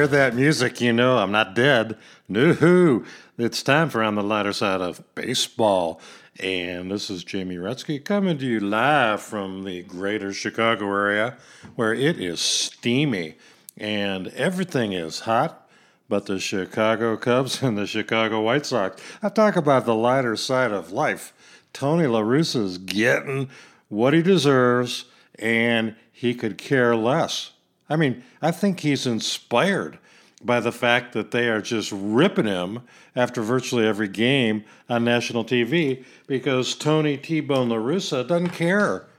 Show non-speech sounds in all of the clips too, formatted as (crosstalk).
hear that music, you know I'm not dead. No, it's time for On the Lighter Side of Baseball. And this is Jamie Retzky coming to you live from the greater Chicago area where it is steamy and everything is hot but the Chicago Cubs and the Chicago White Sox. I talk about the lighter side of life. Tony La Russa's getting what he deserves and he could care less. I mean, I think he's inspired by the fact that they are just ripping him after virtually every game on national TV because Tony T Bone La Russa doesn't care. (laughs)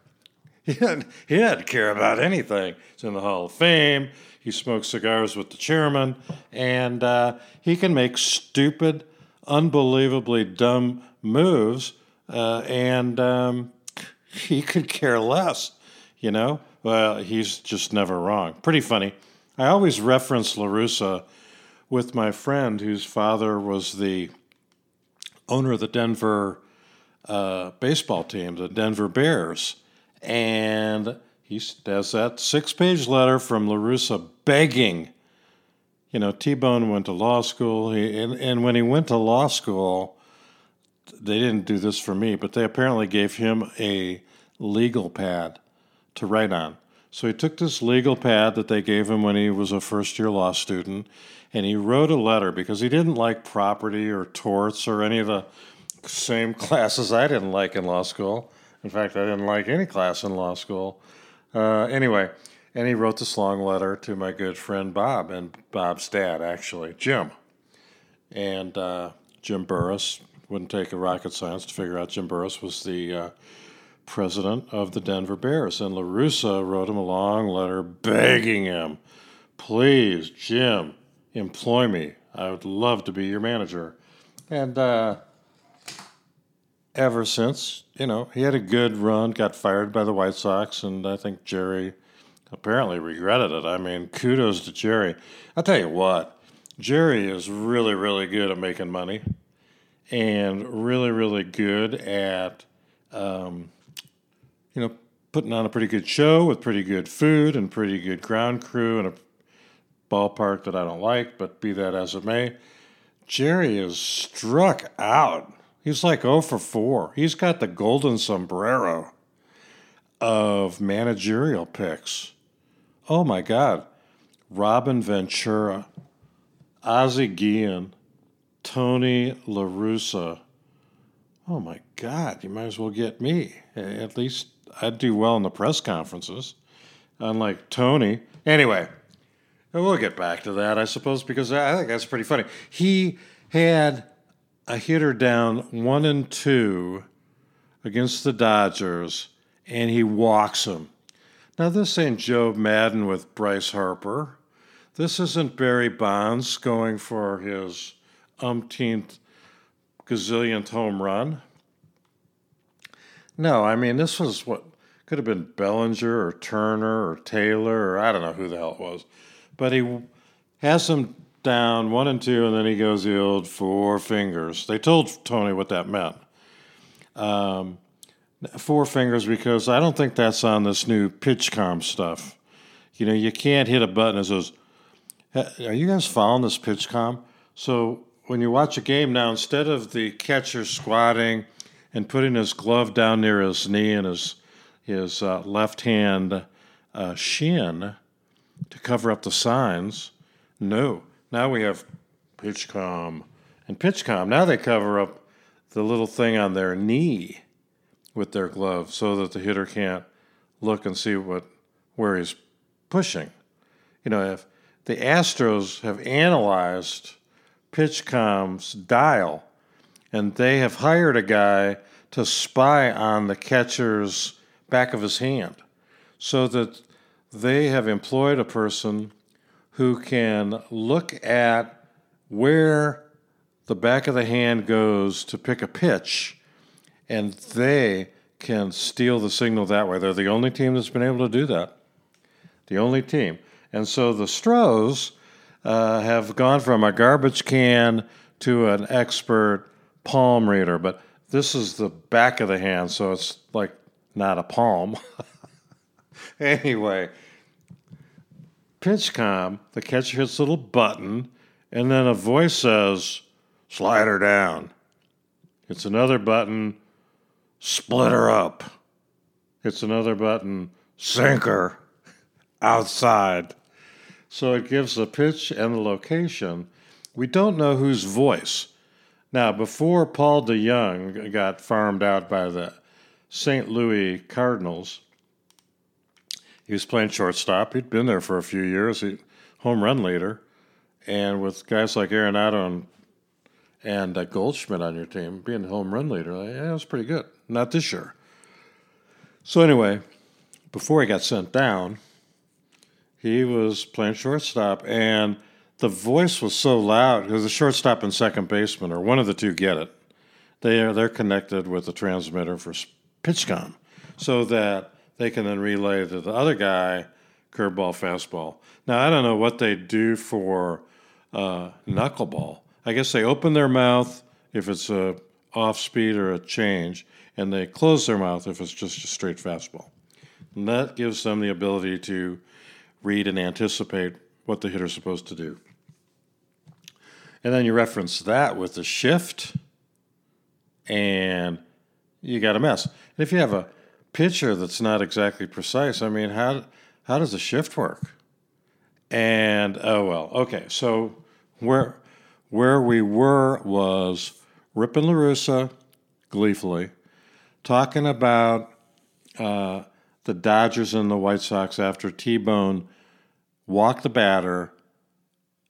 He doesn't, he doesn't care about anything. He's in the Hall of Fame. He smokes cigars with the chairman, and uh, he can make stupid, unbelievably dumb moves, uh, and um, (laughs) he could care less, you know? Well, he's just never wrong. Pretty funny. I always reference La Russa with my friend whose father was the owner of the Denver uh, baseball team, the Denver Bears. And he has that six page letter from La Russa begging. You know, T Bone went to law school, he, and, and when he went to law school, they didn't do this for me, but they apparently gave him a legal pad to write on. So he took this legal pad that they gave him when he was a first year law student and he wrote a letter because he didn't like property or torts or any of the same (laughs) classes I didn't like in law school. In fact, I didn't like any class in law school. Uh, anyway, and he wrote this long letter to my good friend Bob and Bob's dad, actually, Jim. And uh, Jim Burris wouldn't take a rocket science to figure out Jim Burris was the uh, president of the Denver Bears. And La Russa wrote him a long letter begging him, please, Jim, employ me. I would love to be your manager. And uh, ever since, you know, he had a good run, got fired by the White Sox, and I think Jerry apparently regretted it. I mean, kudos to Jerry. I'll tell you what, Jerry is really, really good at making money and really, really good at, um, you know, putting on a pretty good show with pretty good food and pretty good ground crew and a ballpark that I don't like, but be that as it may. Jerry is struck out. He's like 0 for 4. He's got the golden sombrero of managerial picks. Oh my God. Robin Ventura, Ozzie Guillen, Tony La Russa. Oh my God, you might as well get me. At least I'd do well in the press conferences, unlike Tony. Anyway, we'll get back to that, I suppose, because I think that's pretty funny. He had a hitter down one and two against the Dodgers, and he walks him. Now, this ain't Joe Maddon with Bryce Harper. This isn't Barry Bonds going for his umpteenth gazillionth home run. No, I mean, this was what could have been Bellinger or Turner or Taylor or I don't know who the hell it was. But he has him down one and two, and then he goes the old four fingers. They told Tony what that meant. Um, four fingers because I don't think that's on this new PitchCom stuff. You know, you can't hit a button that says, Are you guys following this PitchCom? So when you watch a game now, instead of the catcher squatting and putting his glove down near his knee and his his uh, left hand uh, shin to cover up the signs, no. Now we have PitchCom and PitchCom. Now they cover up the little thing on their knee with their glove so that the hitter can't look and see what where he's pushing. You know, if the Astros have analyzed PitchCom's dial, and they have hired a guy to spy on the catcher's back of his hand so that they have employed a person who can look at where the back of the hand goes to pick a pitch and they can steal the signal that way. They're the only team that's been able to do that. The only team. And so the Stros uh, have gone from a garbage can to an expert palm reader, but this is the back of the hand, so it's like not a palm. (laughs) anyway, PitchCom, the catcher hits a little button, and then a voice says, slide her down. It's another button, split her up. It's another button, sink her outside. So it gives the pitch and the location. We don't know whose voice. Now, before Paul DeJong got farmed out by the St. Louis Cardinals, he was playing shortstop. He'd been there for a few years, he, home run leader. And with guys like Arenado and, and uh, Goldschmidt on your team, being home run leader, yeah, that was pretty good. Not this year. So, anyway, before he got sent down, he was playing shortstop, and the voice was so loud because the shortstop and second baseman, or one of the two, get it. They are they're connected with the transmitter for PitchCom, so that they can then relay to the other guy curveball, fastball. Now I don't know what they do for uh, knuckleball. I guess they open their mouth if it's a off speed or a change, and they close their mouth if it's just a straight fastball. And that gives them the ability to read and anticipate what the hitter's supposed to do. And then you reference that with the shift, and you got a mess. And if you have a pitcher that's not exactly precise, I mean, how how does the shift work? And oh well, okay. So where where we were was Rip and LaRussa, gleefully, talking about uh, the Dodgers and the White Sox after T Bone walked the batter.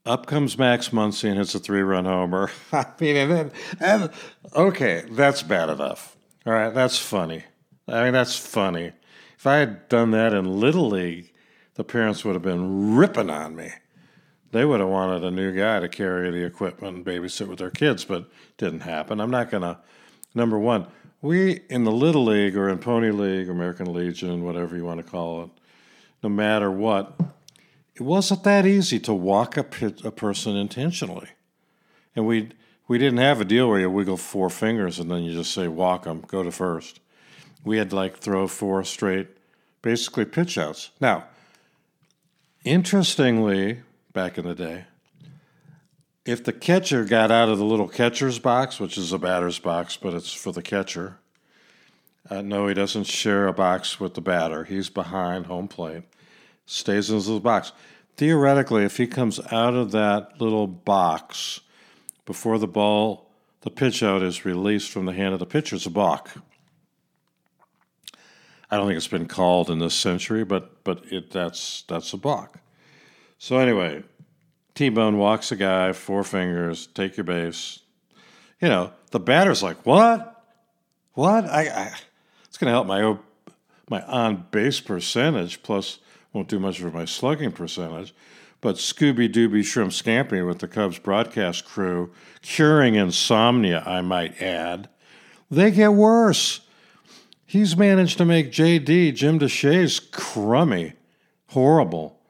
Up comes Max Muncy and hits a three run homer. (laughs) I mean, and then, and, okay, that's bad enough. All right, that's funny. I mean, that's funny. If I had done that in Little League, the parents would have been ripping on me. They would have wanted a new guy to carry the equipment and babysit with their kids, but didn't happen. I'm not going to. Number one, we in the Little League or in Pony League, American Legion, whatever you want to call it, no matter what, it wasn't that easy to walk a, pit, a person intentionally. And we we didn't have a deal where you wiggle four fingers and then you just say walk them, go to first. We had like throw four straight, basically pitch outs. Now, interestingly, back in the day, if the catcher got out of the little catcher's box, which is a batter's box, but it's for the catcher, uh, no, he doesn't share a box with the batter. He's behind home plate, stays in his little box. Theoretically, if he comes out of that little box before the ball, the pitch out is released from the hand of the pitcher, it's a balk. I don't think it's been called in this century, but but it that's that's a balk. So anyway, T Bone walks a guy, four fingers, take your base. You know, the batter's like, what? What? I, I it's going to help my my on base percentage, plus won't do much for my slugging percentage. But Scooby Dooby Shrimp Scampi with the Cubs broadcast crew, curing insomnia, I might add, they get worse. He's managed to make JD, Jim Deshaies, crummy, horrible.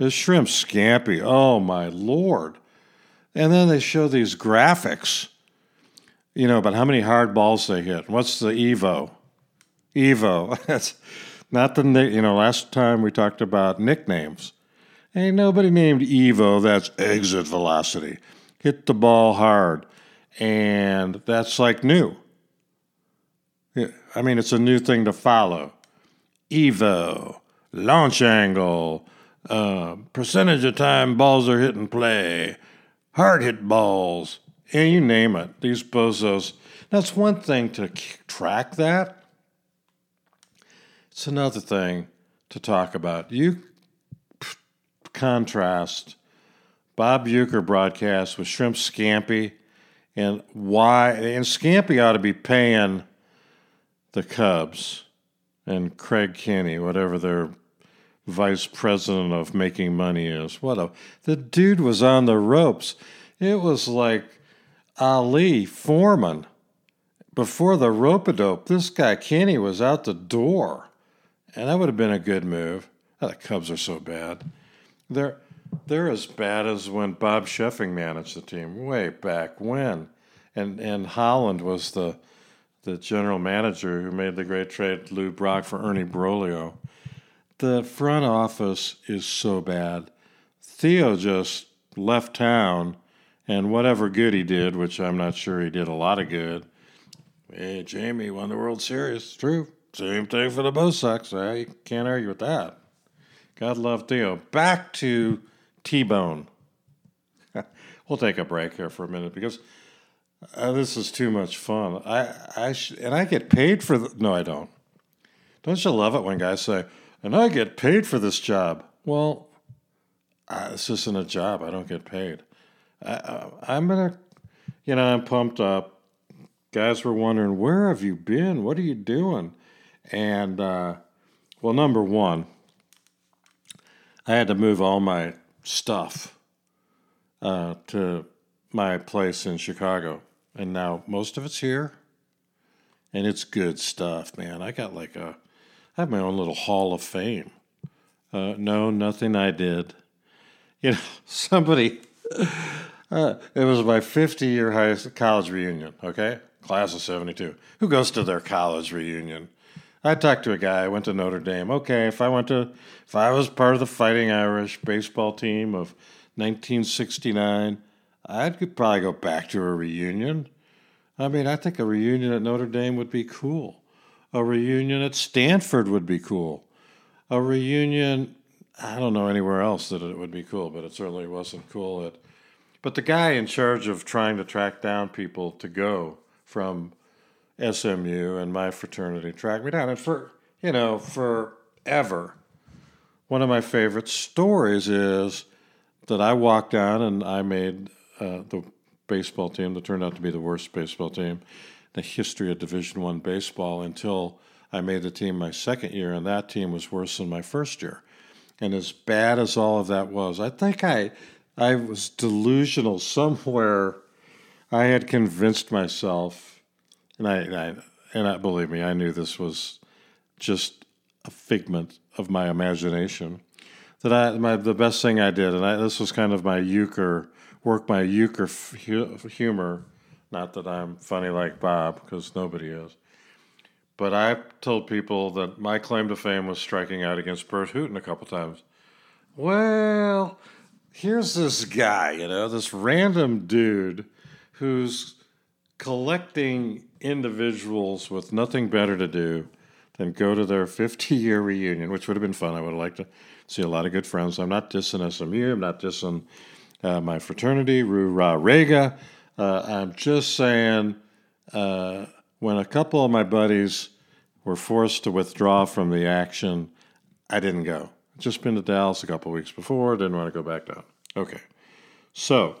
This shrimp scampi, oh my lord. And then they show these graphics, you know, about how many hard balls they hit. What's the Evo? Evo. (laughs) That's not the, you know, last time we talked about nicknames. Ain't nobody named Evo, that's exit velocity. Hit the ball hard. And that's like new. I mean, it's a new thing to follow. Evo, launch angle, uh, percentage of time balls are hit and play, hard hit balls, and you name it. These bozos. That's one thing to track that. It's another thing to talk about. You contrast Bob Uecker broadcast with Shrimp Scampi and why, and Scampi ought to be paying the Cubs and Crane Kenney, whatever their vice president of making money is. What a the dude was on the ropes. It was like Ali Foreman before the rope a dope. This guy Kenney was out the door, and that would have been a good move. Oh, the Cubs are so bad. They're they're as bad as when Bob Scheffing managed the team way back when, and and Holland was the the general manager who made the great trade Lou Brock for Ernie Broglio the front office is so bad. Theo just left town, and whatever good he did, which I'm not sure he did a lot of good. Hey, Jamie won the World Series. True. Same thing for the Bo Sox. I can't argue with that. God love Theo. Back to T Bone. (laughs) we'll take a break here for a minute because uh, this is too much fun. I, I sh- and I get paid for the. No, I don't. Don't you love it when guys say, and I get paid for this job? Well, uh, this isn't a job. I don't get paid. I, I'm gonna, you know, I'm pumped up. Guys were wondering, where have you been? What are you doing? And, uh, well, number one, I had to move all my stuff uh, to my place in Chicago. And now most of it's here. And it's good stuff, man. I got like a, I have my own little hall of fame. Uh, no, nothing I did. (laughs) You know, somebody, (laughs) uh, it was my 50 year high college reunion, okay? Class of 72. Who goes to their college reunion? I talked to a guy. I went to Notre Dame. Okay, if I went to, if I was part of the Fighting Irish baseball team of 1969, I'd probably go back to a reunion. I mean, I think a reunion at Notre Dame would be cool. A reunion at Stanford would be cool. A reunion, I don't know anywhere else that it would be cool, but it certainly wasn't cool at. But the guy in charge of trying to track down people to go from SMU and my fraternity tracked me down. And for, you know, forever, one of my favorite stories is that I walked down and I made uh, the baseball team that turned out to be the worst baseball team the history of Division One baseball until I made the team my second year, and that team was worse than my first year. And as bad as all of that was, I think I I was delusional (laughs) somewhere. I had convinced myself and I, and I, and I believe me, I knew this was just a figment of my imagination. That I, my, the best thing I did, and I, this was kind of my Uecker, work my Uecker f- humor. Not that I'm funny like Bob, because nobody is. But I told people that my claim to fame was striking out against Burt Hooton a couple times. Well, here's this guy, you know, this random dude who's collecting individuals with nothing better to do than go to their 50 year reunion, which would have been fun. I would have liked to see a lot of good friends. I'm not dissing SMU, I'm not dissing uh, my fraternity, Roo Ra Rega. Uh, I'm just saying uh, when a couple of my buddies were forced to withdraw from the action, I didn't go. Just been to Dallas a couple weeks before, didn't want to go back down. Okay. So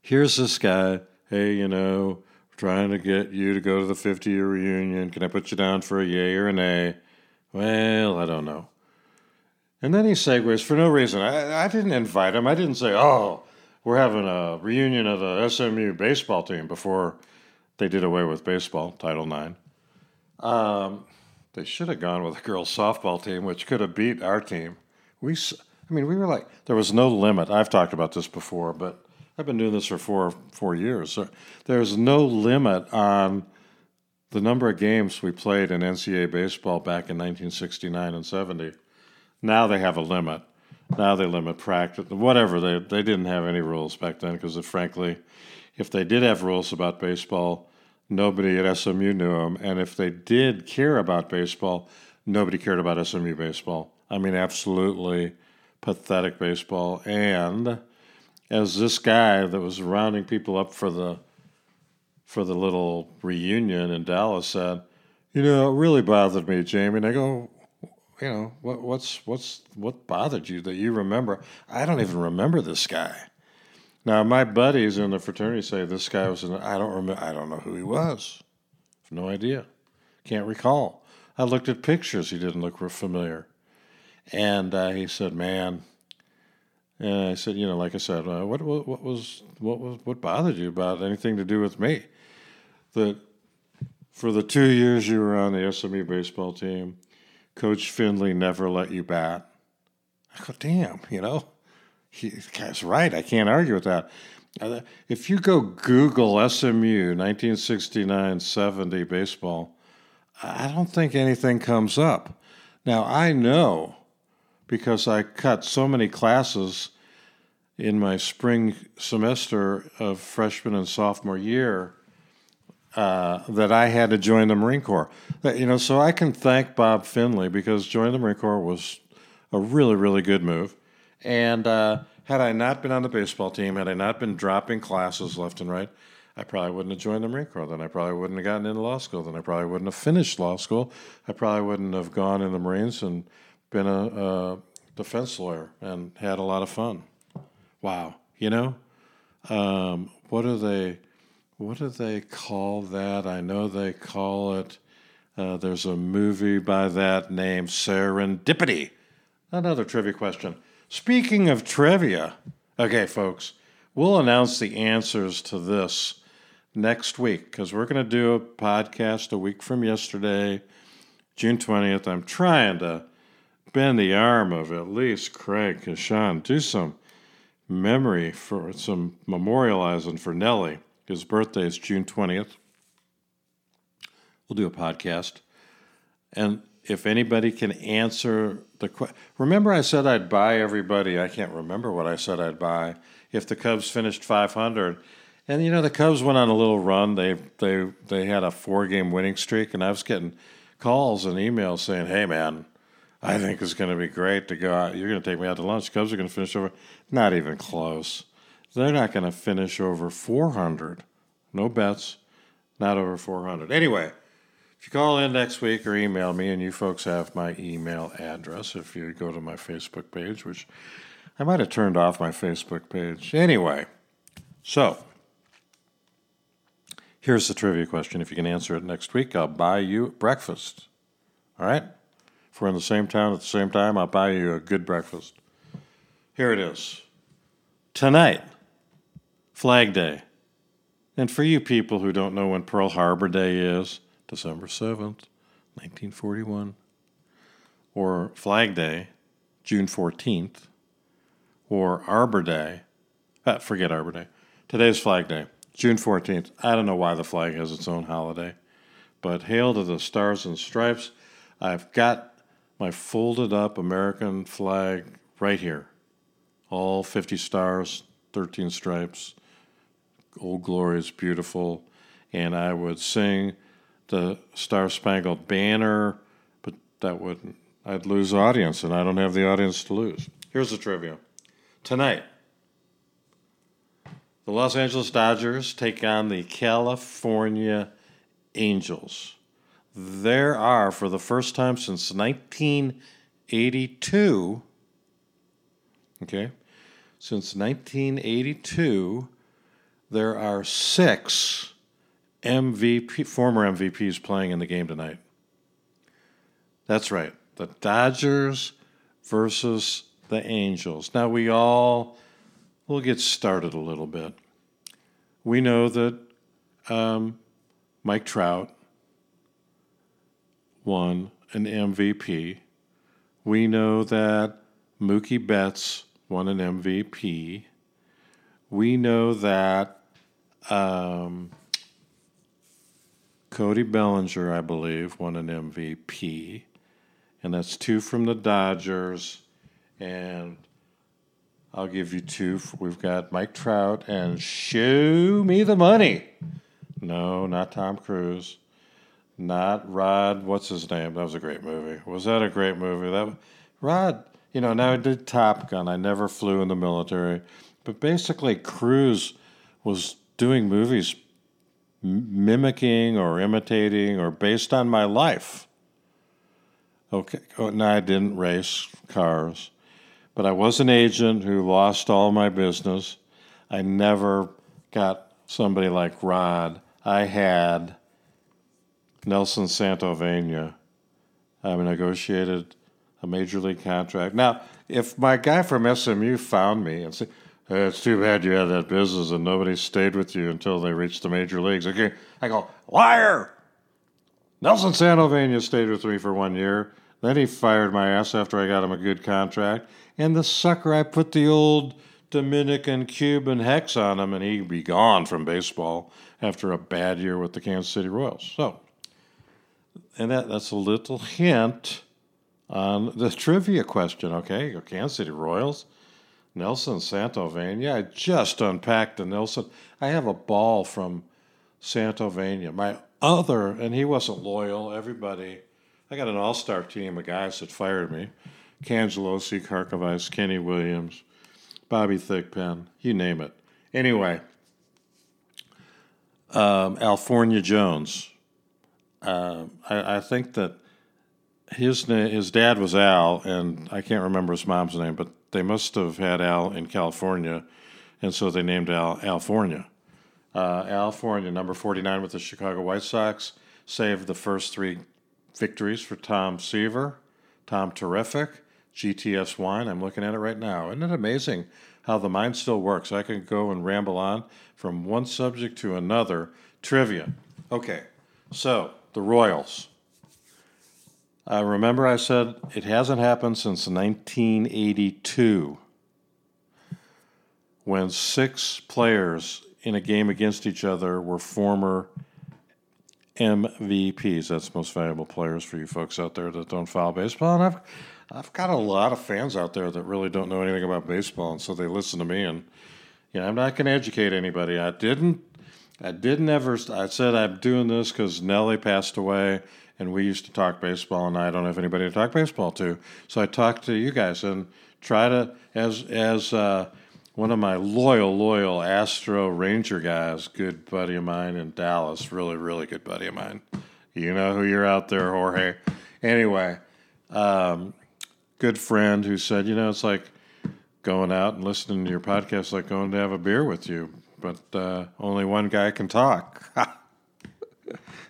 here's this guy hey, you know, trying to get you to go to the 50 year reunion. Can I put you down for a yay or a nay? Well, I don't know. And then he segues for no reason. I, I didn't invite him. I didn't say, oh, we're having a reunion of the SMU baseball team before they did away with baseball, Title IX. Um, they should have gone with a girls' softball team, which could have beat our team. We, I mean, we were like, there was no limit. I've talked about this before, but I've been doing this for four four years. There's no limit on the number of games we played in NCAA baseball back in 1969 and 70. Now they have a limit. Now they limit practice, whatever. They they didn't have any rules back then because, frankly, if they did have rules about baseball, nobody at SMU knew them. And if they did care about baseball, nobody cared about SMU baseball. I mean, absolutely pathetic baseball. And as this guy that was rounding people up for the for the little reunion in Dallas said, you know, it really bothered me, Jamie. And I go, you know, what what's what's what bothered you that you remember? I don't even remember this guy. Now my buddies in the fraternity say this guy was. An, I don't remember. I don't know who he was. no idea. Can't recall. I looked at pictures. He didn't look familiar. And uh, he said, "Man, and I said, you know, like I said, uh, what, what, what was what was what bothered you about anything to do with me? That for the two years you were on the SMU baseball team, Coach Finley never let you bat. I go, damn, you know, he, guy's right. I can't argue with that. Uh, if you go Google SMU 1969 70 baseball, I don't think anything comes up. Now, I know because I cut so many classes in my spring semester of freshman and sophomore year uh, that I had to join the Marine Corps. That, you know, so I can thank Bob Finley because joining the Marine Corps was a really, really good move. And uh, had I not been on the baseball team, had I not been dropping classes left and right, I probably wouldn't have joined the Marine Corps. Then I probably wouldn't have gotten into law school. Then I probably wouldn't have finished law school. I probably wouldn't have gone in the Marines and been a, a defense lawyer and had a lot of fun. Wow, you know, um, what are they, what do they call that? I know they call it. Uh, there's a movie by that name, Serendipity. Another trivia question. Speaking of trivia, okay, folks, we'll announce the answers to this next week because we're going to do a podcast a week from yesterday, June 20th. I'm trying to bend the arm of at least Craig Kashan, do some memory for some memorializing for Nellie. His birthday is June 20th. We'll do a podcast. And if anybody can answer the question, remember I said I'd buy everybody, I can't remember what I said I'd buy if the Cubs finished 500. And you know the Cubs went on a little run. They they they had a four game winning streak, and I was getting calls and emails saying, "Hey man, I think it's going to be great to go out. You're going to take me out to lunch. Cubs are going to finish over. Not even close. They're not going to finish over 400. No bets. Not over 400. Anyway, if you call in next week or email me, and you folks have my email address if you go to my Facebook page, which I might have turned off my Facebook page. Anyway, so here's the trivia question. If you can answer it next week, I'll buy you breakfast. All right? If we're in the same town at the same time, I'll buy you a good breakfast. Here it is. Tonight, Flag Day. And for you people who don't know when Pearl Harbor Day is, December 7th, 1941, or Flag Day, June 14th, or Arbor Day, uh, forget Arbor Day. Today's Flag Day, June 14th. I don't know why the flag has its own holiday, but hail to the stars and stripes. I've got my folded up American flag right here. All 50 stars, 13 stripes. Old Glory is beautiful. And I would sing the Star Spangled Banner, but that wouldn't. I'd lose audience, and I don't have the audience to lose. Here's the trivia. Tonight, the Los Angeles Dodgers take on the California Angels there are, for the first time since 1982, okay, since 1982, there are six MVP, former MVPs playing in the game tonight. That's right. The Dodgers versus the Angels. Now, we all will get started a little bit. We know that um, Mike Trout won an MVP. We know that Mookie Betts won an MVP. We know that um, Cody Bellinger, I believe, won an MVP. And that's two from the Dodgers. And I'll give you two. We've got Mike Trout and Show Me the Money. No, not Tom Cruise. Not Rod. What's his name? That was a great movie. Was that a great movie? That Rod. You know, now I did Top Gun. I never flew in the military, but basically, Cruise was doing movies mimicking or imitating or based on my life. Okay, oh, no, I didn't race cars, but I was an agent who lost all my business. I never got somebody like Rod. I had Nelson Santovenia. I negotiated a major league contract. Now, if my guy from SMU found me and said, "It's too bad you had that business and nobody stayed with you until they reached the major leagues," okay, I go, "Liar!" Nelson Santovenia stayed with me for one year. Then he fired my ass after I got him a good contract. And the sucker, I put the old Dominican Cuban hex on him, and he'd be gone from baseball after a bad year with the Kansas City Royals. So and that, that's a little hint On the trivia question, okay, Kansas City Royals, Nelson Santovenia. I just unpacked the Nelson. I have a ball from Santovenia. My other, and he wasn't loyal. Everybody, I got an all-star team of guys that fired me. Cangelosi, Karkovice, Kenny Williams, Bobby Thigpen, you name it. Anyway, um, Alfornia Jones. Uh, I, I, think that his name, his dad was Al, and I can't remember his mom's name, but they must have had Al in California, and so they named Al Alfornia. Uh, Alfornia, number 49 with the Chicago White Sox, saved the first three victories for Tom Seaver. Tom Terrific, GTS Wine. I'm looking at it right now. Isn't it amazing how the mind still works? I can go and ramble on from one subject to another. Trivia. Okay, so the Royals. Uh, remember, I said it hasn't happened since 1982 when six players in a game against each other were former MVPs. That's most valuable players for you folks out there that don't follow baseball. And I've I've got a lot of fans out there that really don't know anything about baseball, and so they listen to me. And you know, I'm not going to educate anybody. I didn't. I didn't ever. I said I'm doing this because Nellie passed away, and we used to talk baseball, and I don't have anybody to talk baseball to. So I talked to you guys and try to as as. Uh, one of my loyal, loyal Astro Ranger guys, good buddy of mine in Dallas, really, really good buddy of mine. You know who you're out there, Jorge. Anyway, um, good friend who said, you know, it's like going out and listening to your podcast, like going to have a beer with you, but uh, only one guy can talk. (laughs)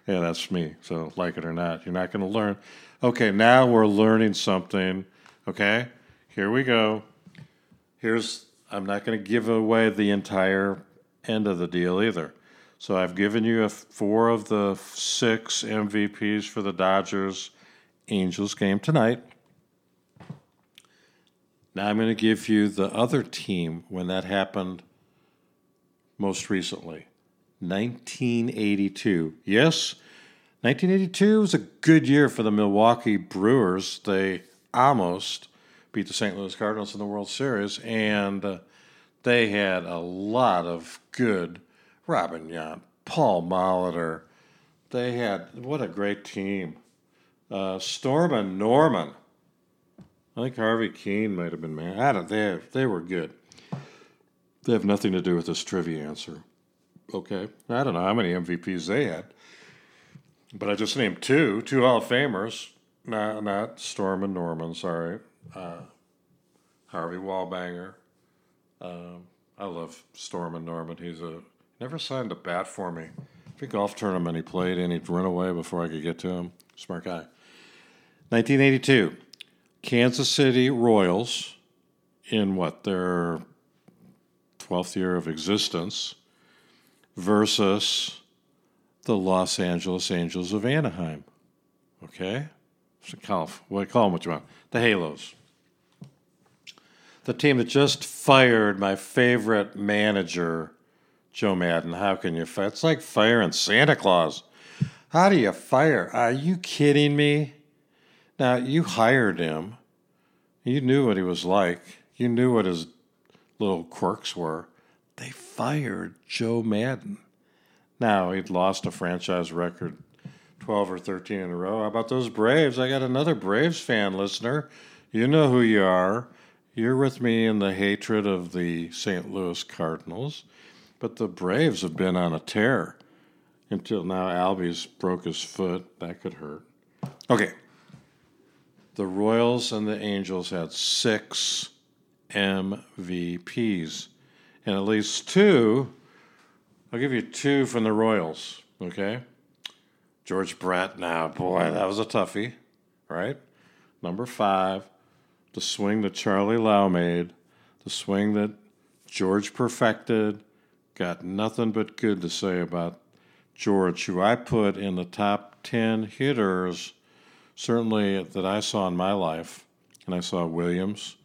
yeah, that's me. So, like it or not, you're not going to learn. Okay, now we're learning something. Okay, here we go. Here's I'm not going to give away the entire end of the deal either. So I've given you a, four of the six MVPs for the Dodgers Angels game tonight. Now I'm going to give you the other team when that happened most recently 1982. Yes, 1982 was a good year for the Milwaukee Brewers. They almost beat the St. Louis Cardinals in the World Series, and uh, they had a lot of good Robin Yount, Paul Molitor. They had what a great team. Uh, Storm and Norman. I think Harvey Kuenn might have been man. I don't. They they were good. They have nothing to do with this trivia answer. Okay, I don't know how many MVPs they had, but I just named two, two Hall of Famers. Not not Storm and Norman. Sorry, uh, Harvey Wallbanger. Um, I love Storm and Norman. He's a never signed a bat for me. Every golf tournament he played in, he'd run away before I could get to him. Smart guy. 1982, Kansas City Royals, in what their 12th year of existence, versus the Los Angeles Angels of Anaheim. Okay, so call, what call them what you want. The Halos the team that just fired my favorite manager, Joe Maddon. How can you fire? It's like firing Santa Claus. How do you fire? Are you kidding me? Now, you hired him. You knew what he was like. You knew what his little quirks were. They fired Joe Maddon. Now, he'd lost a franchise record 12 or 13 in a row. How about those Braves? I got another Braves fan listener. You know who you are. You're with me in the hatred of the St. Louis Cardinals, but the Braves have been on a tear until now. Albies broke his foot. That could hurt. Okay. The Royals and the Angels had six MVPs, and at least two. I'll give you two from the Royals, okay? George Brett, now, boy, that was a toughie, right? Number five the swing that Charlie Lau made, the swing that George perfected. Got nothing but good to say about George, who I put in the top 10 hitters, certainly that I saw in my life. And I saw Williams,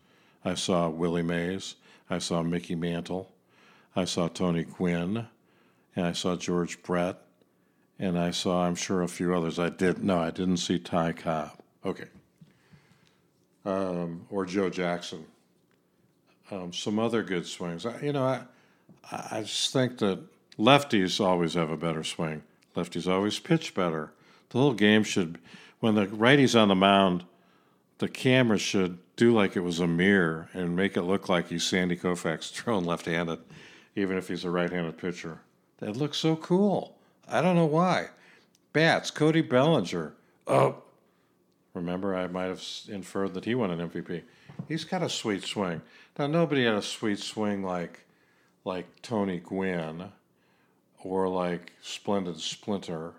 I saw Willie Mays, I saw Mickey Mantle, I saw Tony Gwynn, and I saw George Brett, and I saw, I'm sure, a few others. I did, no, I didn't see Ty Cobb. Okay. um, or Joe Jackson. Um, some other good swings. I, you know, I I just think that lefties always have a better swing. Lefties always pitch better. The whole game should, when the righty's on the mound, the camera should do like it was a mirror and make it look like he's Sandy Koufax (laughs) thrown left-handed, even if he's a right-handed pitcher. That looks so cool. I don't know why. Bats, Cody Bellinger. Oh, remember I might have inferred that he won an MVP. He's got a sweet swing. Now nobody had a sweet swing like like Tony Gwynn or like Splendid Splinter.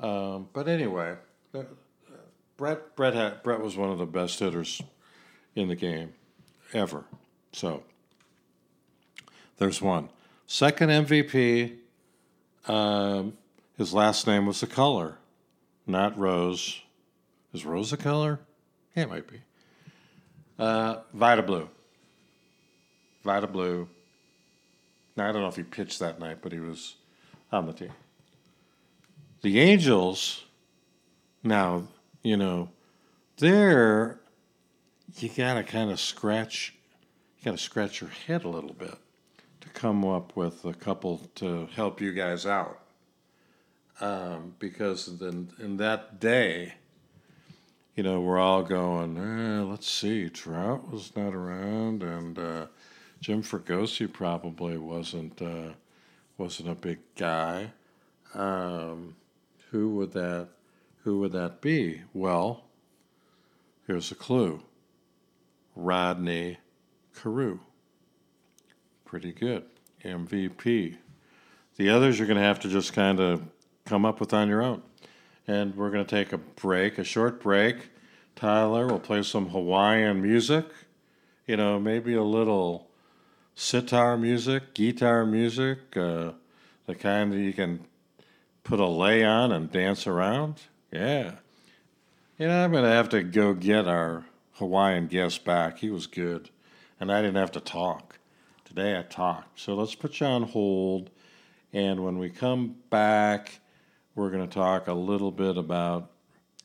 Um, but anyway, uh, Brett Brett had, Brett was one of the best hitters in the game ever. So there's one. Second MVP. Um, his last name was the color, not Rose. Is Rose a color? Yeah, it might be. Uh, Vida Blue. Vida Blue. Now, I don't know if he pitched that night, but he was on the team. The Angels, now, you know, there you got to kind of scratch, you got to scratch your head a little bit to come up with a couple to help you guys out. Um, because then in that day, you know, we're all going, eh, let's see, Trout was not around, and uh, Jim Fregosi probably wasn't uh, wasn't a big guy. Um, who would that Who would that be? Well, here's a clue. Rodney Carew. Pretty good. MVP. The others you're going to have to just kind of come up with on your own. And we're going to take a break, a short break. Tyler will play some Hawaiian music, you know, maybe a little sitar music, guitar music, uh, the kind that you can put a lay on and dance around. Yeah. You know, I'm going to have to go get our Hawaiian guest back. He was good. And I didn't have to talk. Today I. So let's put you on hold. And when we come back, we're going to talk a little bit about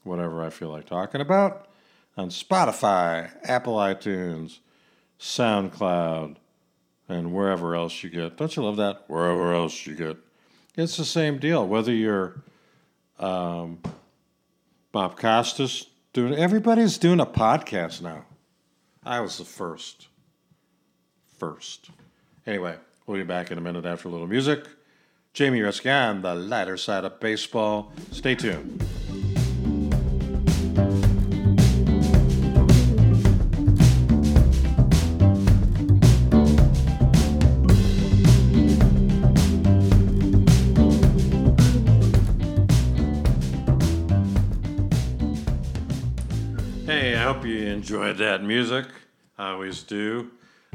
whatever I feel like talking about on Spotify, Apple iTunes, SoundCloud, and wherever else you get. Don't you love that? Wherever else you get. It's the same deal. Whether you're um, Bob Costas doing, everybody's doing a podcast now. I was the first. First. Anyway, we'll be back in a minute after a little music. Jamie on the lighter side of baseball. Stay tuned. Hey, I hope you enjoyed that music. I always do.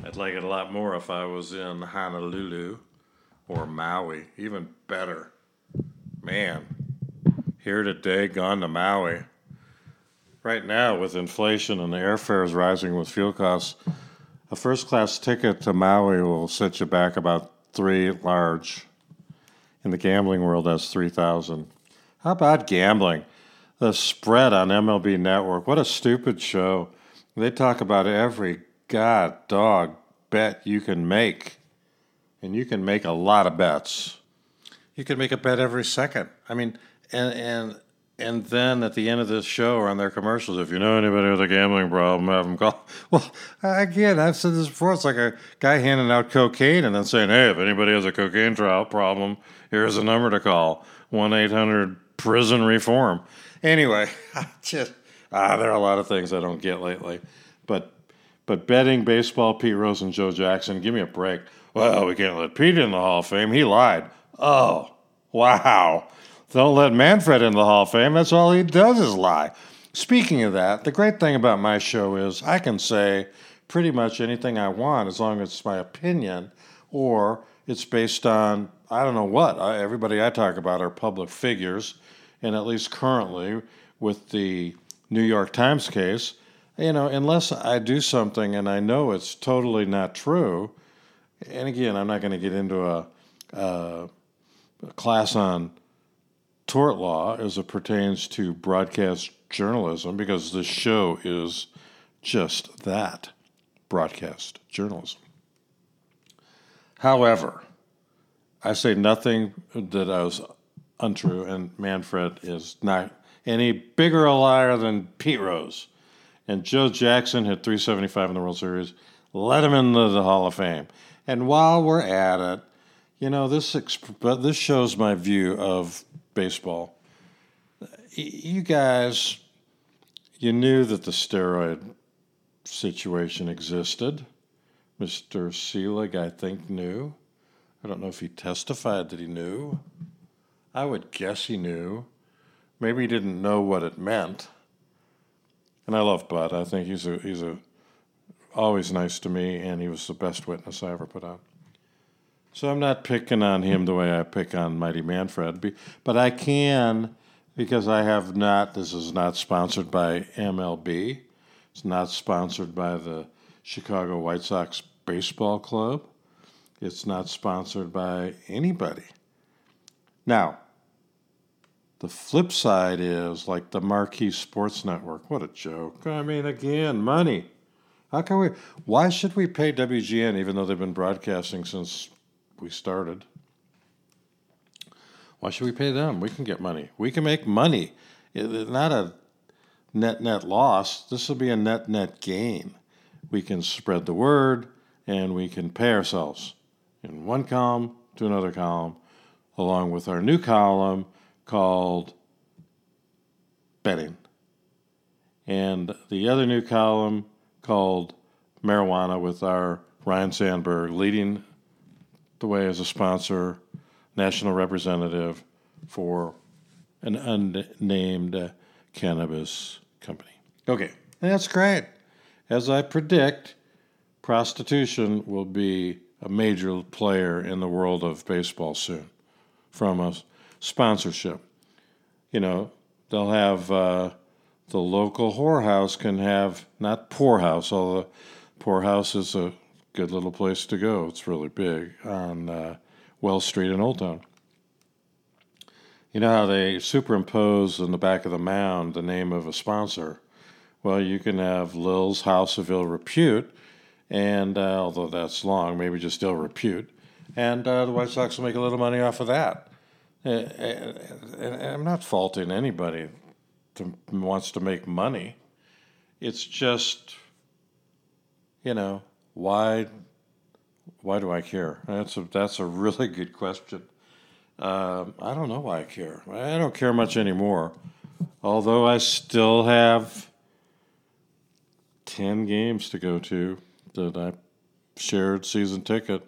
I'd like it a lot more if I was in Honolulu or Maui. Even better. Man, here today, gone to Maui. Right now, with inflation and the airfares rising with fuel costs, a first class ticket to Maui will set you back about three large. In the gambling world, that's 3000 How about gambling? The spread on MLB Network. What a stupid show. They talk about every god dog bet you can make. And you can make a lot of bets. You can make a bet every second. I mean, and and and then at the end of this show or on their commercials, if you know anybody with a gambling problem, have them call. (laughs) Well, again, I've said this before. It's like a guy handing out cocaine and then saying, "Hey, if anybody has a cocaine trial problem, here's a number to call: one eight hundred prison reform." Anyway, (laughs) I just ah, there are a lot of things I don't get lately, but but betting baseball, Pete Rose and Joe Jackson, give me a break. Well, we can't let Pete in the Hall of Fame. He lied. Oh, wow. Don't let Manfred in the Hall of Fame. That's all he does is lie. Speaking of that, the great thing about my show is I can say pretty much anything I want as long as it's my opinion or it's based on, I don't know what. Everybody I talk about are public figures and at least currently with the New York Times case, you know, unless I do something and I know it's totally not true, and again, I'm not going to get into a, a, class on tort law as it pertains to broadcast journalism because this show is just that broadcast journalism. However, I say nothing that I was untrue, and Manfred is not any bigger a liar than Pete Rose. And Joe Jackson hit 375 in the World Series. Let him into the Hall of Fame. And while we're at it, you know this exp- this shows my view of baseball. You guys, you knew that the steroid situation existed. Mr. Selig, I think, knew. I don't know if he testified that he knew. I would guess he knew. Maybe he didn't know what it meant. And I love Bud. I think he's a he's a always nice to me, and he was the best witness I ever put on. So I'm not picking on him the way I pick on Mighty Manfred, but I can because I have not. This is not sponsored by MLB. It's not sponsored by the Chicago White Sox Baseball Club. It's not sponsored by anybody. Now, the flip side is like the Marquee Sports Network. What a joke. I mean, again, money. How can we? Why should we pay WGN even though they've been broadcasting since we started? Why should we pay them? We can get money. We can make money. It's not a net net loss. This will be a net net gain. We can spread the word and we can pay ourselves in one column to another column, along with our new column called betting. And the other new column called marijuana with our Ryne Sandberg leading the way as a sponsor, national representative for an unnamed cannabis company. Okay, that's great. As I predict, prostitution will be a major player in the world of baseball soon from a sponsorship. You know, they'll have uh, the local whorehouse can have not poorhouse, although poorhouse is a good little place to go. It's really big on uh, Wells Street in Old Town. You know how they superimpose in the back of the mound the name of a sponsor? Well, you can have Lil's House of Ill Repute, and uh, although that's long, maybe just Ill Repute, and uh, the White Sox will make a little money off of that. And I'm not faulting anybody that wants to make money. It's just, you know, why? Why do I care? That's a that's a really good question. Um, I don't know why I care. I don't care much anymore. Although I still have 10 games to go to that I shared season ticket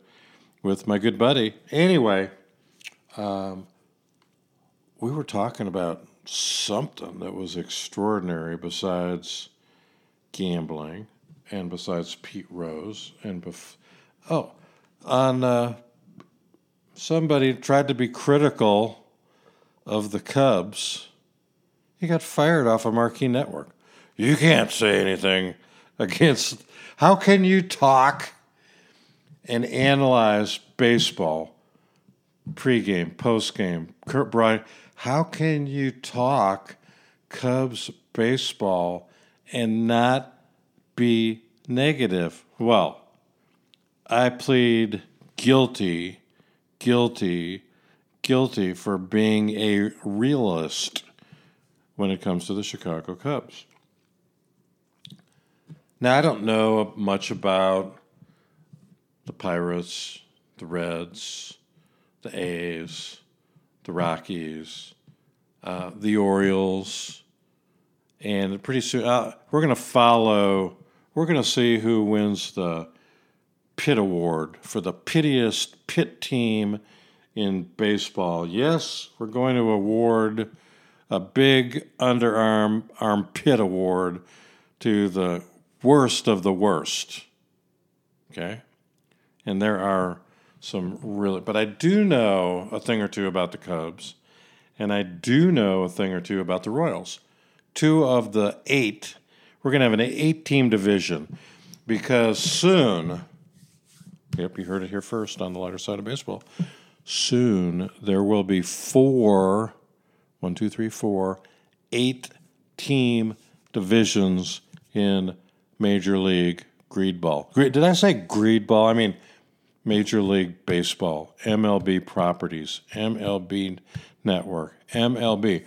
with my good buddy. Anyway, um, we were talking about something that was extraordinary besides gambling and besides Pete Rose and bef- oh on uh, somebody tried to be critical of the Cubs. He got fired off a marquee network. You can't say anything against. How can you talk and analyze baseball pregame, postgame, Kurt Bryant? How can you talk Cubs baseball and not be negative? Well, I plead guilty, guilty, guilty for being a realist when it comes to the Chicago Cubs. Now, I don't know much about the Pirates, the Reds, the A's, the Rockies, uh, the Orioles, and pretty soon uh, we're going to follow. We're going to see who wins the Pitt Award for the pittiest pit team in baseball. Yes, we're going to award a big underarm armpit award to the worst of the worst. Okay? And there are some really, but I do know a thing or two about the Cubs, and I do know a thing or two about the Royals. Two of the eight, we're going to have an eight team division because soon, yep, you heard it here first on the lighter side of baseball. Soon there will be four, one, two, three, four, eight team divisions in Major League Greed Ball. Did I say Greed Ball? I mean Major League Baseball, MLB Properties, MLB Network, MLB.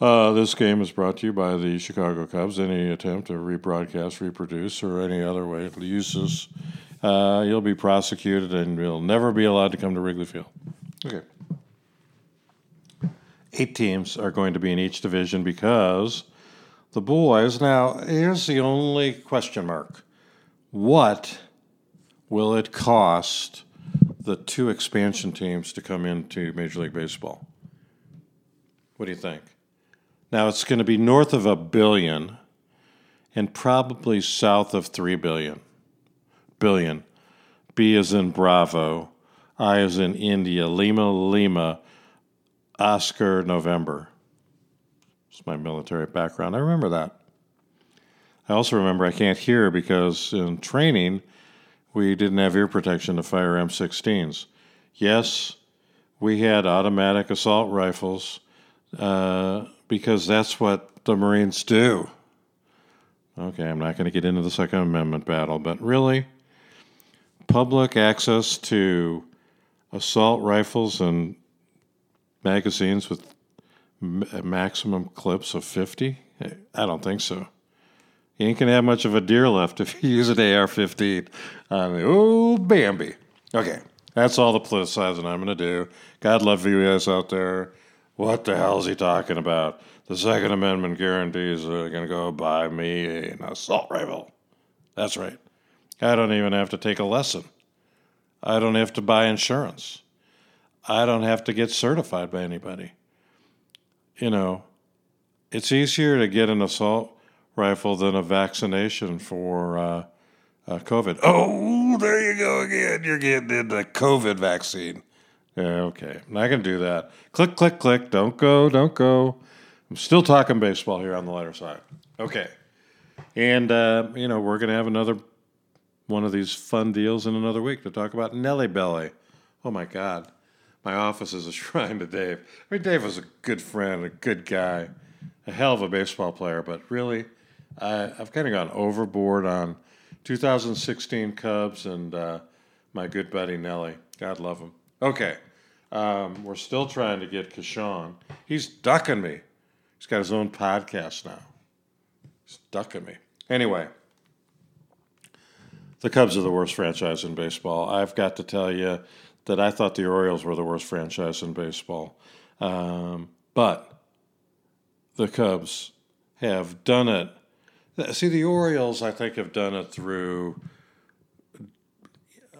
Uh, this game is brought to you by the Chicago Cubs. Any attempt to rebroadcast, reproduce, or any other way to use this, uh, you'll be prosecuted and you'll never be allowed to come to Wrigley Field. Okay. Eight teams are going to be in each division because the boys. Now, here's the only question mark. What will it cost the two expansion teams to come into Major League Baseball? What do you think? Now it's going to be north of a billion and probably south of 3 billion. Billion. B is in Bravo, I is in India, Lima, Lima, Oscar, November. It's my military background. I remember that. I also remember I can't hear because in training, we didn't have ear protection to fire M16s. Yes, we had automatic assault rifles uh, because that's what the Marines do. Okay, I'm not going to get into the Second Amendment battle, but really, public access to assault rifles and magazines with maximum clips of 50? I don't think so. You ain't gonna have much of a deer left if you use an AR-15 on the old Bambi. Okay, that's all the politicizing I'm gonna do. God love you guys out there. What the hell is he talking about? The Second Amendment guarantees are gonna go buy me an assault rifle. That's right. I don't even have to take a lesson. I don't have to buy insurance. I don't have to get certified by anybody. You know, it's easier to get an assault rifle than a vaccination for uh, uh, COVID. Oh, there you go again. You're getting into COVID vaccine. Yeah, okay. Going to do that. Click, click, click. Don't go, don't go. I'm still talking baseball here on the lighter side. Okay. And, uh, you know, we're going to have another one of these fun deals in another week to talk about Nelly Belly. Oh, my God. My office is (laughs) a shrine to Dave. I mean, Dave was a good friend, a good guy, a hell of a baseball player, but really, I, I've kind of gone overboard on 2016 Cubs and uh, my good buddy Nelly. God love him. Okay. Um, we're still trying to get Kashawn. He's ducking me. He's got his own podcast now. He's ducking me. Anyway, the Cubs are the worst franchise in baseball. I've got to tell you that I thought the Orioles were the worst franchise in baseball. Um, but the Cubs have done it See, the Orioles, I think, have done it through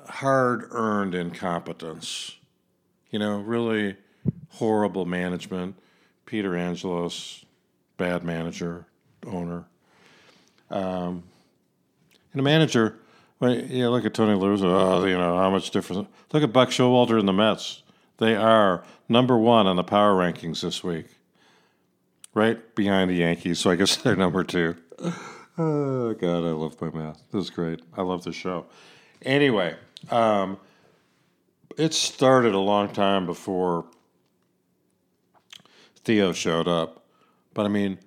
hard earned incompetence. You know, really horrible management. Peter Angelos, bad manager, owner. Um, and a manager, when you look at Tony Lewis, oh, you know, how much difference. Look at Buck Showalter in the Mets. They are number one on the power rankings this week, right behind the Yankees. So I guess (laughs) they're number two (laughs) oh God, I love my math. This is great. I love the show. Anyway, um, it started a long time before Theo showed up, but I mean,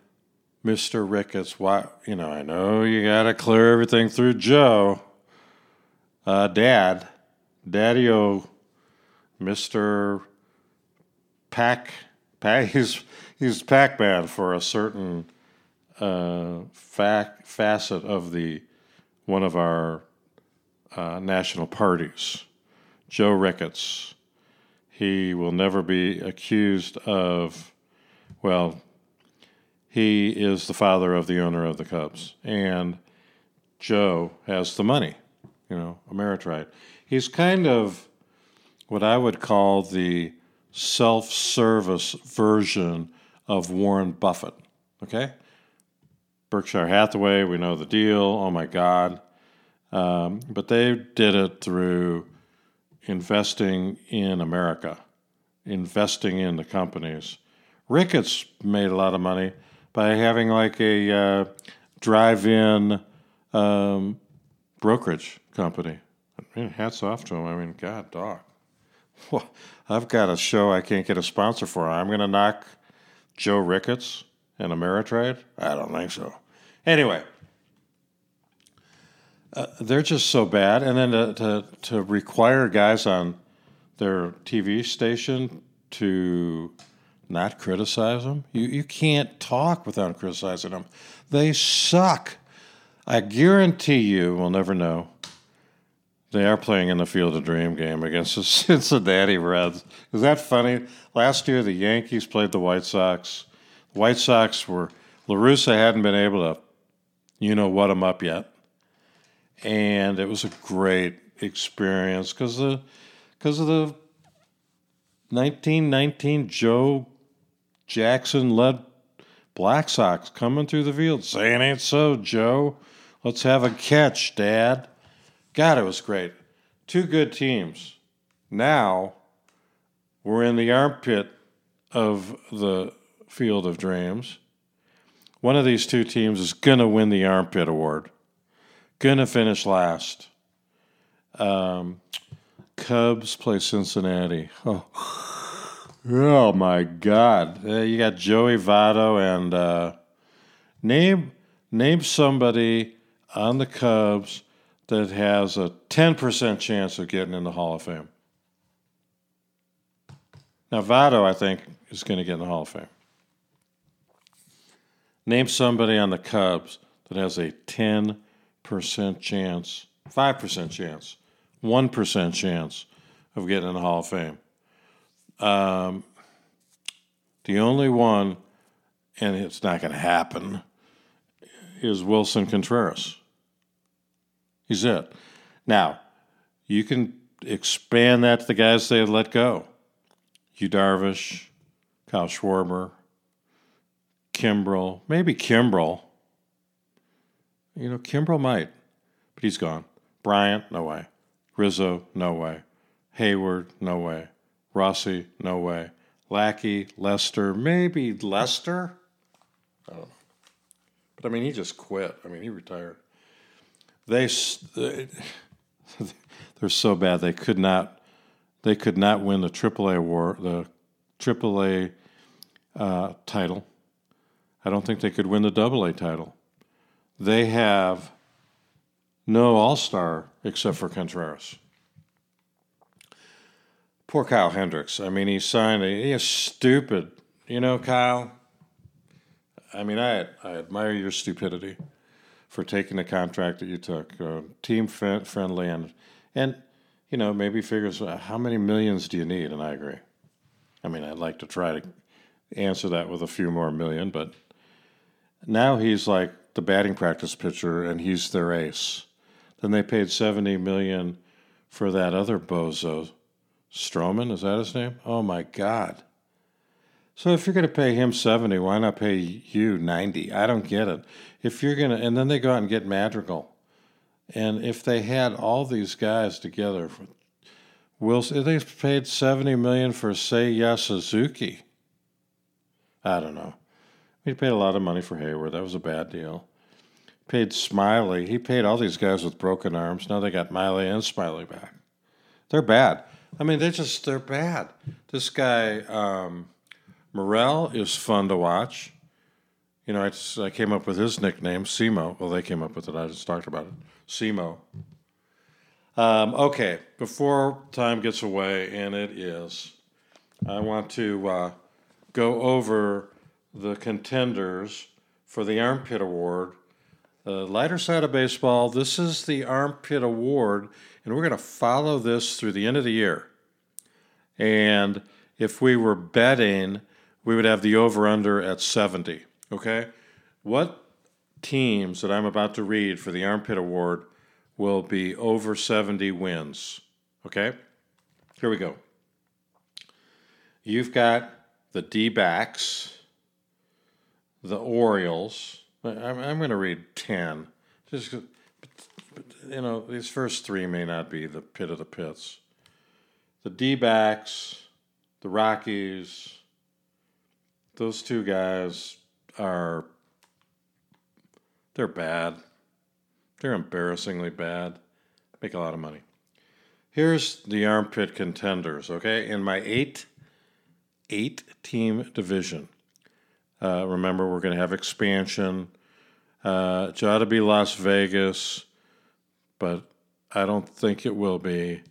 Mr. Ricketts, why? You know, I know you got to clear everything through Joe. Uh, Dad, Daddy O, Mr. Pack. Pac, (laughs) he's he's Pac Man for a certain uh, fac- facet of the one of our uh, national parties, Joe Ricketts. He will never be accused of, well, he is the father of the owner of the Cubs, and Joe has the money, you know, Ameritrade. He's kind of what I would call the self service version of Warren Buffett. Okay? Berkshire Hathaway, we know the deal. Oh my God. Um, but they did it through investing in America, investing in the companies. Ricketts made a lot of money by having like a uh, drive in um, brokerage company. I mean, hats off to him. I mean, God, dog. (laughs) Well, I've got a show I can't get a sponsor for. I'm going to knock Joe Ricketts and Ameritrade? I don't think so. Anyway, uh, they're just so bad. And then to, to, to require guys on their TV station to not criticize them, you, you can't talk without criticizing them. They suck. I guarantee you, we'll never know. They are playing in the Field of Dream game against the (laughs) Cincinnati Reds. Is that funny? Last year, the Yankees played the White Sox. The White Sox were, La Russa hadn't been able to, you know, what I'm up yet. And it was a great experience because the because of the 1919 Joe Jackson led Black Sox coming through the field saying ain't so Joe. Let's have a catch dad. God it was great. Two good teams. Now we're in the armpit of the field of dreams one of these two teams is going to win the armpit award Gonna finish last. Um, Cubs play Cincinnati. Oh, oh my God! Uh, you got Joey Votto and uh, name name somebody on the Cubs that has a ten percent chance of getting in the Hall of Fame. Now Votto, I think, is going to get in the Hall of Fame. Name somebody on the Cubs that has a ten percent chance, five percent chance, one percent chance of getting in the Hall of Fame. Um, the only one, and it's not going to happen, is Willson Contreras. He's it. Now, you can expand that to the guys they let go. Yu Darvish, Kyle Schwarber, Kimbrel, maybe Kimbrel you know, Kimbrel might, but he's gone. Bryant, no way. Rizzo, no way. Hayward, no way. Rossi, no way. Lackey, Lester, maybe Lester? I don't know. But I mean, he just quit. I mean, he retired. They, they (laughs) they're so bad they could not they could not win the AAA war the AAA uh, title. I don't think they could win the AA title they have no all star except for Contreras. Poor Kyle Hendricks. I mean, he signed a, he is stupid. You know, Kyle. I mean, I I admire your stupidity for taking the contract that you took, uh, team friendly, and and you know maybe figures uh, how many millions do you need? And I agree. I mean, I'd like to try to answer that with a few more million, but now he's like the batting practice pitcher, and he's their ace. Then they paid seventy million for that other bozo, Stroman. Is that his name? Oh my God! So if you're going to pay him seventy, why not pay you ninety? I don't get it. If you're going to, and then they go out and get Madrigal, and if they had all these guys together, will they paid seventy million for Seiya Suzuki? I don't know. He paid a lot of money for Hayward. That was a bad deal. Paid Smiley. He paid all these guys with broken arms. Now they got Miley and Smiley back. They're bad. I mean, they just they're bad. This guy um, Morel is fun to watch. You know, I, just, I came up with his nickname, Simo. Well, they came up with it. I just talked about it. Simo. Um, okay, before time gets away, and it is, I want to uh, go over the contenders for the Armpit Award. The lighter side of baseball, this is the Armpit Award, and we're going to follow this through the end of the year. And if we were betting, we would have the over under at 70. Okay? What teams that I'm about to read for the Armpit Award will be over 70 wins? Okay? Here we go. You've got the D backs the Orioles. I'm, I'm going to read 10. Just, you know, these first three may not be the pit of the pits. The D backs, the Rockies, those two guys are, they're bad. They're embarrassingly bad. Make a lot of money. Here's the armpit contenders, okay? In my eight, eight team division, uh, remember, we're going to have expansion. Uh, it ought to be Las Vegas, but I don't think it will be.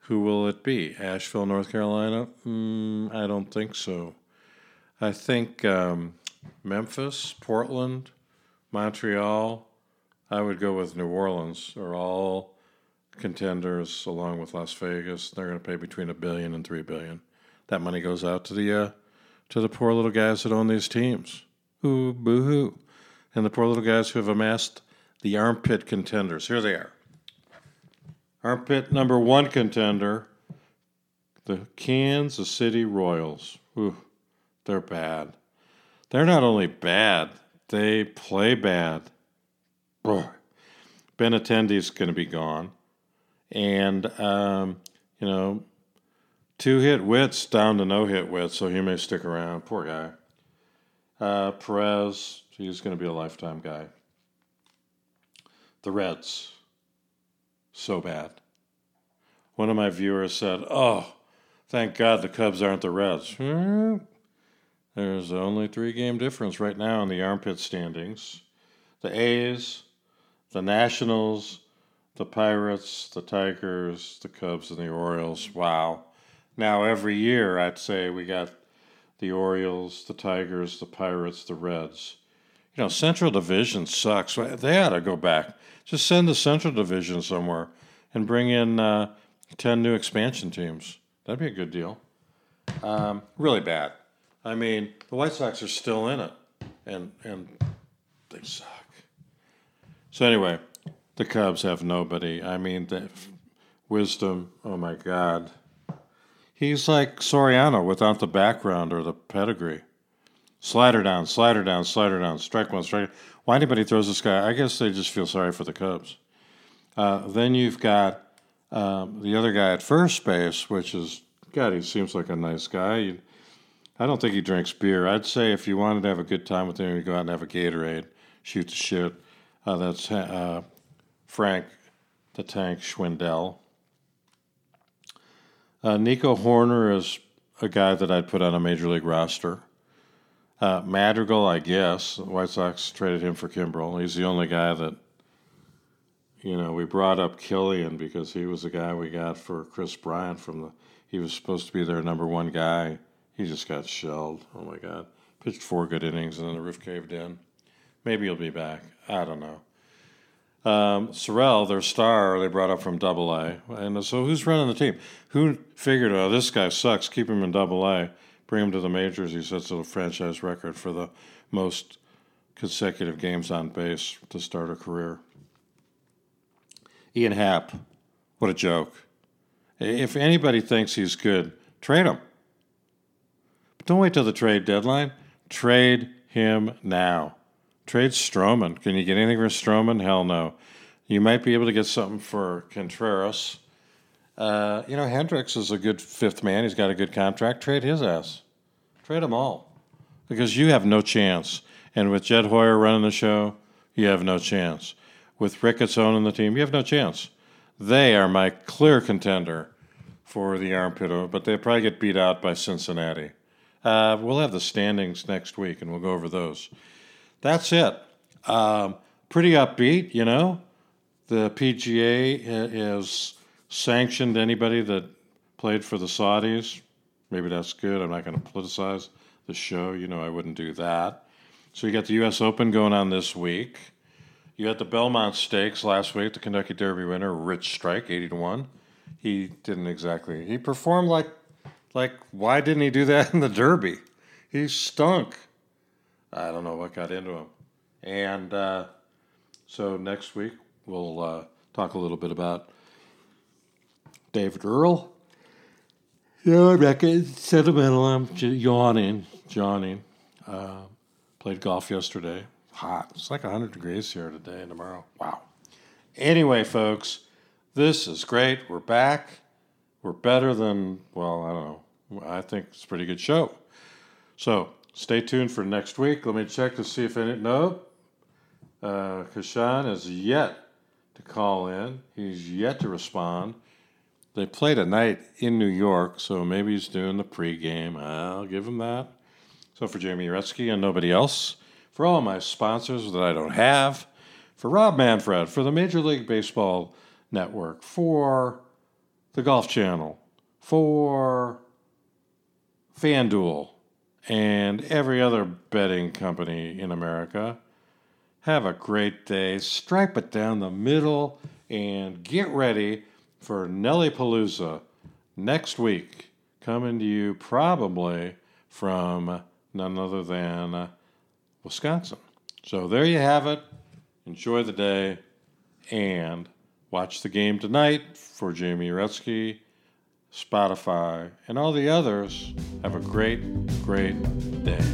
Who will it be? Asheville, North Carolina? Mm, I don't think so. I think um, Memphis, Portland, Montreal. I would go with New Orleans. Are all contenders along with Las Vegas. They're going to pay between a billion and three billion. That money goes out to the uh, to the poor little guys that own these teams. Ooh, boo hoo. And the poor little guys who have amassed the armpit contenders. Here they are. Armpit number one contender, the Kansas City Royals. Ooh, they're bad. They're not only bad, they play bad. Ugh. Benintendi's going to be gone. And, um, you know, two hit wits down to no hit wits, so he may stick around. Poor guy. Uh, Perez, he's going to be a lifetime guy. The Reds, so bad. One of my viewers said, Oh, thank God the Cubs aren't the Reds. Hmm? There's only three game difference right now in the armpit standings. The A's, the Nationals, the Pirates, the Tigers, the Cubs, and the Orioles. Wow. Now, every year, I'd say we got the Orioles, the Tigers, the Pirates, the Reds. You know, Central Division sucks. They ought to go back. Just send the Central Division somewhere and bring in uh, 10 new expansion teams. That'd be a good deal. Um, really bad. I mean, the White Sox are still in it, and, and they suck. So, anyway, the Cubs have nobody. I mean, the wisdom, oh my God. He's like Soriano without the background or the pedigree. Slider down, slider down, slider down, strike one, strike. Why anybody throws this guy? I guess they just feel sorry for the Cubs. Uh, then you've got um, the other guy at first base, which is God. He seems like a nice guy. I don't think he drinks beer. I'd say if you wanted to have a good time with him, you go out and have a Gatorade, shoot the shit. Uh, that's uh, Frank the Tank Schwindel. Uh, Nico Hoerner is a guy that I'd put on a major league roster. Uh, Madrigal, I guess. The White Sox traded him for Kimbrel. He's the only guy that, you know, we brought up Kilian because he was the guy we got for Kris Bryant from the. He was supposed to be their number one guy. He just got shelled. Oh my God. Pitched four good innings and then the roof caved in. Maybe he'll be back. I don't know. Um, Sorrell, their star, they brought up from Double A, and so who's running the team? Who figured, oh, this guy sucks, keep him in Double A, bring him to the majors? He sets a franchise record for the most consecutive games on base to start a career. Ian Happ, what a joke! If anybody thinks he's good, trade him. But don't wait till the trade deadline. Trade him now. Trade Stroman. Can you get anything for Stroman? Hell no. You might be able to get something for Contreras. Uh, you know, Hendricks is a good fifth man. He's got a good contract. Trade his ass. Trade them all. Because you have no chance. And with Jed Hoyer running the show, you have no chance. With Ricketts owning the team, you have no chance. They are my clear contender for the armpit, but they'll probably get beat out by Cincinnati. Uh, we'll have the standings next week, and we'll go over those that's it. Um, pretty upbeat, you know. The PGA has sanctioned anybody that played for the Saudis. Maybe that's good. I'm not going to politicize the show. You know, I wouldn't do that. So you got the U.S. Open going on this week. You had the Belmont Stakes last week. The Kentucky Derby winner, Rich Strike, eighty to one. He didn't exactly. He performed like, like why didn't he do that (laughs) in the Derby? He stunk. I don't know what got into him. And uh, so next week we'll uh, talk a little bit about David Earl. Yeah, not getting sentimental. I'm yawning, yawning. Uh, played golf yesterday. Hot. It's like 100 degrees here today and tomorrow. Wow. Anyway, folks, this is great. We're back. We're better than, well, I don't know. I think it's a pretty good show. So Stay tuned for next week. Let me check to see if any. No, uh, Kashan is yet to call in. He's yet to respond. They played a night in New York, so maybe he's doing the pregame. I'll give him that. So for Jamie Uretsky and nobody else, for all my sponsors that I don't have, for Rob Manfred, for the Major League Baseball Network, for the Golf Channel, for FanDuel, and every other betting company in America. Have a great day. Stripe it down the middle and get ready for Nelly Palooza next week. Coming to you probably from none other than Wisconsin. So there you have it. Enjoy the day and watch the game tonight for Jamie Rutsky, Spotify, and all the others. Have a great, great day.